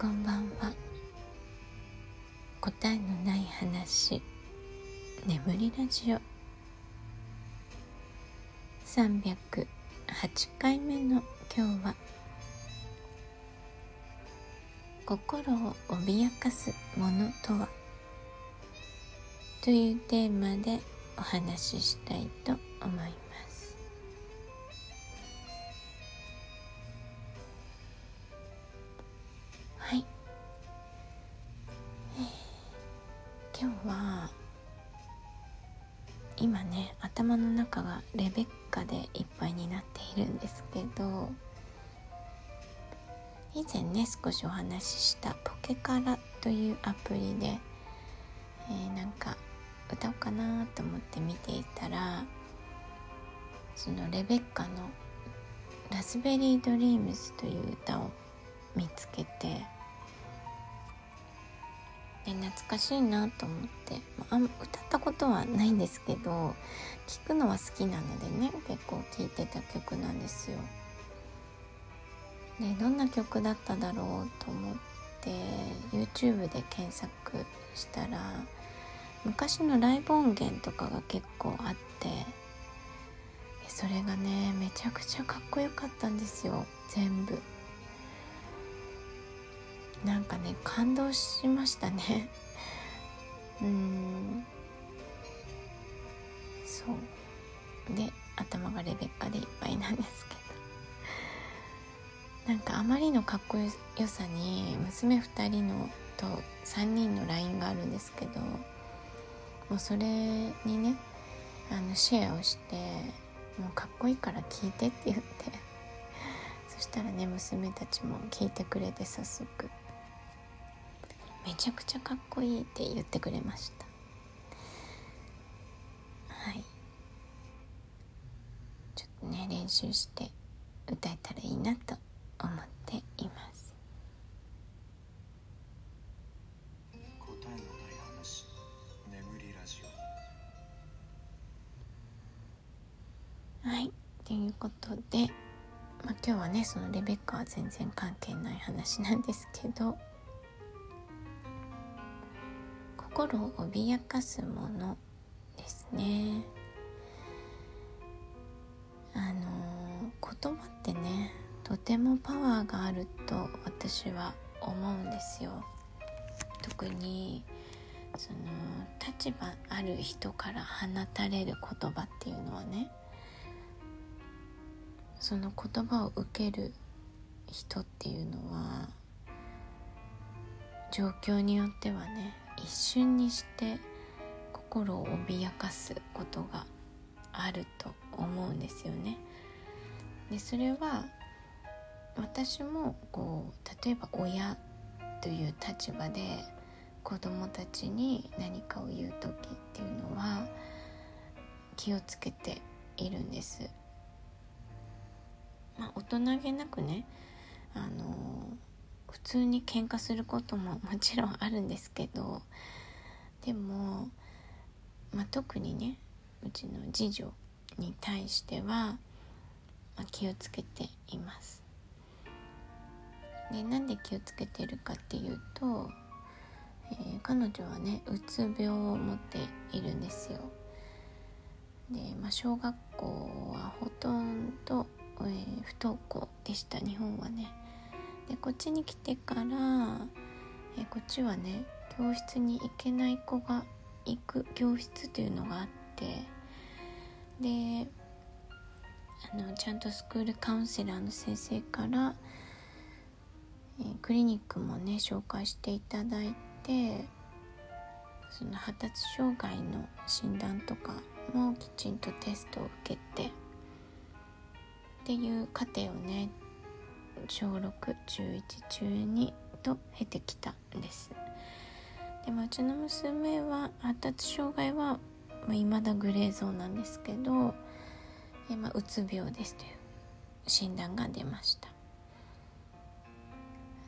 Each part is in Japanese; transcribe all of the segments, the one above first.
こんばんは。答えのない話。眠りラジオ。308回目の今日は心を脅かすものとは？というテーマでお話ししたいと思います。今日は今ね頭の中がレベッカでいっぱいになっているんですけど以前ね少しお話ししたポケカラというアプリで、えー、なんか歌おうかなと思って見ていたらそのレベッカの「ラズベリードリームズ」という歌を懐かしいなと思って。まあ歌ったことはないんですけど聴くのは好きなのでね結構聴いてた曲なんですよ。でどんな曲だっただろうと思って YouTube で検索したら昔のライブ音源とかが結構あってそれがねめちゃくちゃかっこよかったんですよ。全部。なんかね感動しましたね。うん。そう。で頭がレベッカでいっぱいなんですけど。なんかあまりのかっこよさに娘2人のと3人の LINE があるんですけど。もうそれにねあのシェアをしてもうかっこいいから聞いてって言って。そしたらね娘たちも聞いてくれて早速。めちゃくちゃかっこいいって言ってくれました。はい。ちょっとね練習して歌えたらいいなと思っています。はい。ということで、まあ、今日はねそのレベッカは全然関係ない話なんですけど心を脅かすものですね。あの言葉ってねとてもパワーがあると私は思うんですよ。特にその立場ある人から放たれる言葉っていうのはねその言葉を受ける人っていうのは状況によってはね一瞬にして心を脅かすことがあると思うんですよね。でそれは私もこう例えば親という立場で子供たちに何かを言う時っていうのは気をつけているんです。まあ、大人げなくねあの普通に喧嘩することも もちろんあるんですけどでも、まあ、特にねうちの次女に対しては、まあ、気をつけています。でなんで気をつけてるかっていうと、えー、彼女はねうつ病を持っているんですよ。で、まあ、小学校はほとんどえー、不登校でした日本はねでこっちに来てから、え、こっちはね教室に行けない子が行く教室というのがあってであのちゃんとスクールカウンセラーの先生から、え、クリニックもね紹介していただいてその発達障害の診断とかもきちんとテストを受けてっていう過程をね小6中1中2と経てきたんです。でもうちの娘は発達障害は、まあ、未だグレーゾーンなんですけど、えまあ、うつ病ですという診断が出ました。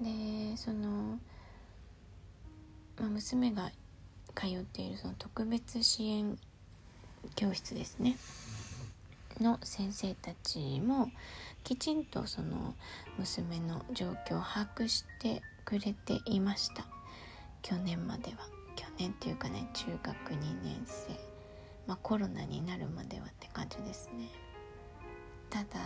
でその、まあ、娘が通っているその特別支援教室ですね。の先生たちもきちんとその娘の状況を把握してくれていました。去年までは。去年っていうかね中学2年生。まあコロナになるまではって感じですね。ただ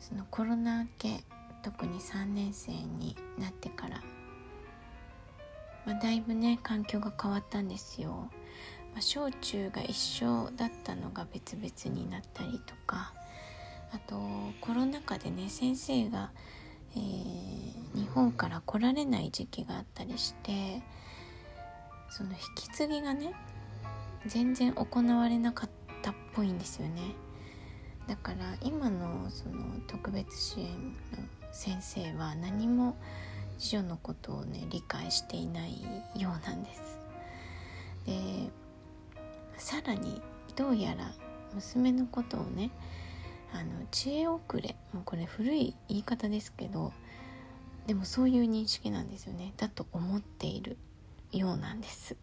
そのコロナ明け特に3年生になってから、まあ、だいぶね環境が変わったんですよ、まあ、小中が一緒だったのが別々になったりとかあとコロナ禍でね先生が、えー、日本から来られない時期があったりしてその引き継ぎがね全然行われなかったっぽいんですよね。だから今のその特別支援の先生は何も次女のことをね理解していないようなんです。でさらにどうやら娘のことをねあの知恵遅れもうこれ古い言い方ですけどでもそういう認識なんですよね。だと思っているようなんです。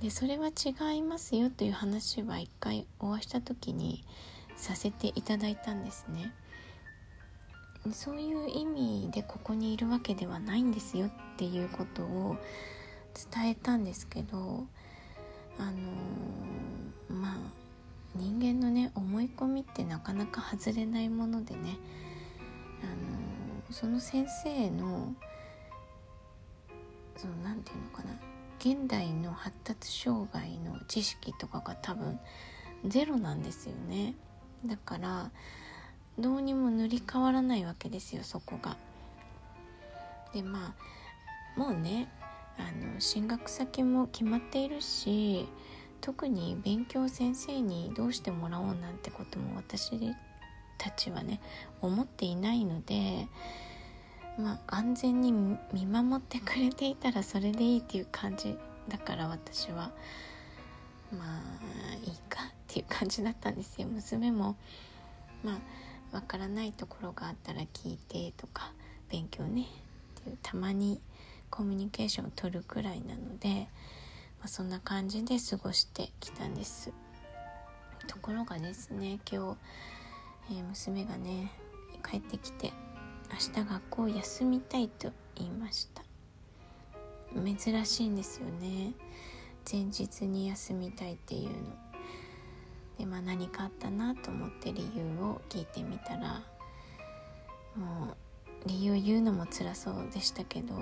でそれは違いますよという話は一回お会いした時にさせていただいたんですね。そういう意味でここにいるわけではないんですよっていうことを伝えたんですけどあのー、まあ人間のね思い込みってなかなか外れないものでね、あのー、その先生のその何て言うのかな。現代の発達障害の知識とかが多分ゼロなんですよね。だからどうにも塗り替わらないわけですよそこが。でまあもうねあの進学先も決まっているし特に勉強先生にどうしてもらおうなんてことも私たちはね思っていないのでまあ安全に見守ってくれていたらそれでいいっていう感じだから私は。まあいいかっていう感じだったんですよ。娘もまあわからないところがあったら聞いてとか勉強ね。っていうたまにコミュニケーションを取るくらいなので、まあ、そんな感じで過ごしてきたんです。ところがですね今日、えー、娘がね帰ってきて明日学校休みたいと言いました。珍しいんですよね。前日に休みたいっていうの。でまあ何かあったなと思って理由を聞いてみたらもう理由言うのも辛そうでしたけど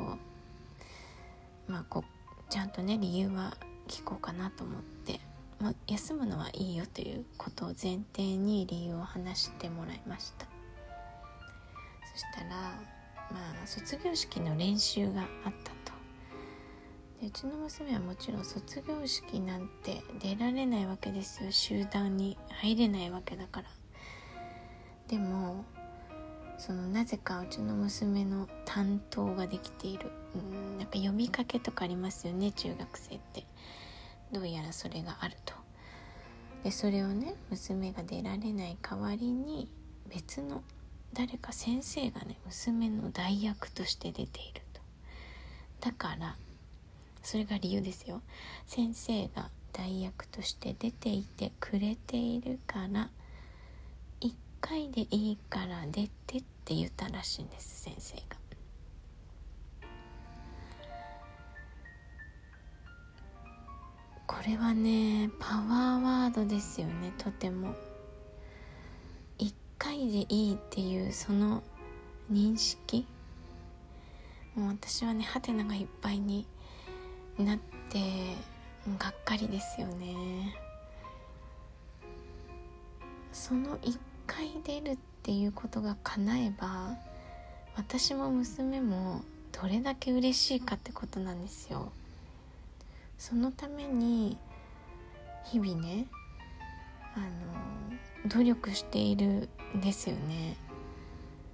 まあこちゃんとね理由は聞こうかなと思って、まあ、休むのはいいよということを前提に理由を話してもらいました。そしたらまあ卒業式の練習があったと。でうちの娘はもちろん卒業式なんて出られないわけですよ。集団に入れないわけだから。でもそのなぜかうちの娘の担当ができている。うんなんか呼びかけとかありますよね中学生って。どうやらそれがあると。でそれをね娘が出られない代わりに別の誰か先生がね娘の代役として出ていると。だからそれが理由ですよ。先生が代役として出ていてくれているから1回でいいから出てって言ったらしいんです先生が。これはねパワーワードですよねとても。1回でいいっていうその認識？もう私はねハテナがいっぱいになってがっかりですよね。その1回出るっていうことが叶えば私も娘もどれだけ嬉しいかってことなんですよ。そのために日々ねあの努力しているんですよね。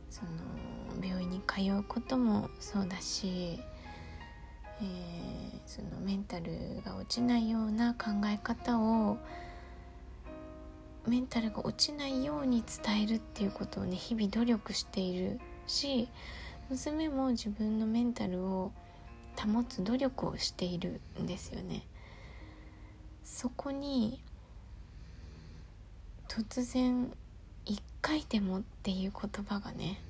その病院に通うこともそうだしえー、そのメンタルが落ちないような考え方をメンタルが落ちないように伝えるっていうことをね日々努力しているし娘も自分のメンタルを保つ努力をしているんですよね。そこに突然「一回でも」っていう言葉がね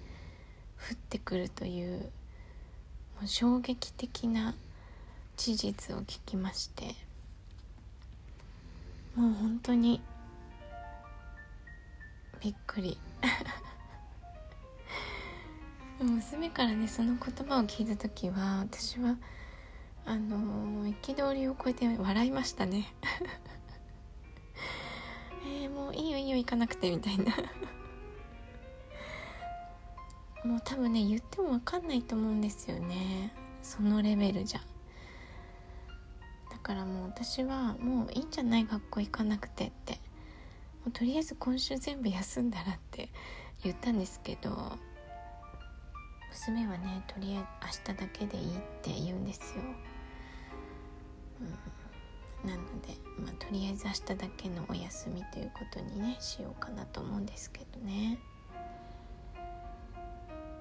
降ってくるというもう衝撃的な事実を聞きましてもう本当にびっくり 娘からねその言葉を聞いた時は私はあの憤りを超えて笑いましたね。えー、もういいよいいよ行かなくてみたいな。もう多分ね言っても分かんないと思うんですよね。そのレベルじゃ。だからもう私はもういいんじゃない学校行かなくてって。もうとりあえず今週全部休んだらって言ったんですけど娘はねとりあえず明日だけでいいって言うんですよ、うん、なので、まあ、とりあえず明日だけのお休みということにねしようかなと思うんですけどね。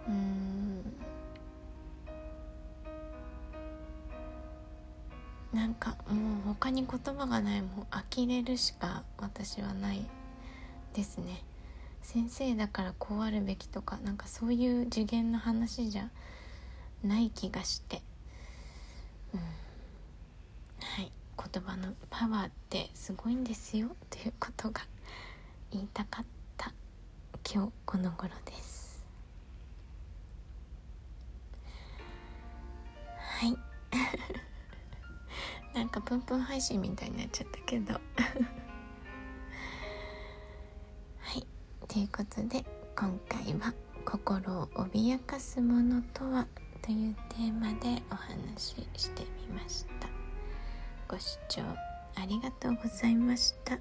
うん。なんかもう他に言葉がないもう呆れるしか私はないですね。先生だからこうあるべきとかなんかそういう次元の話じゃない気がして、うん、はい。言葉のパワーってすごいんですよということが言いたかった。今日この頃です。はい。なんかプンプン配信みたいになっちゃったけど。ということで今回は「心を脅かすものとは?」というテーマでお話ししてみましたご視聴ありがとうございました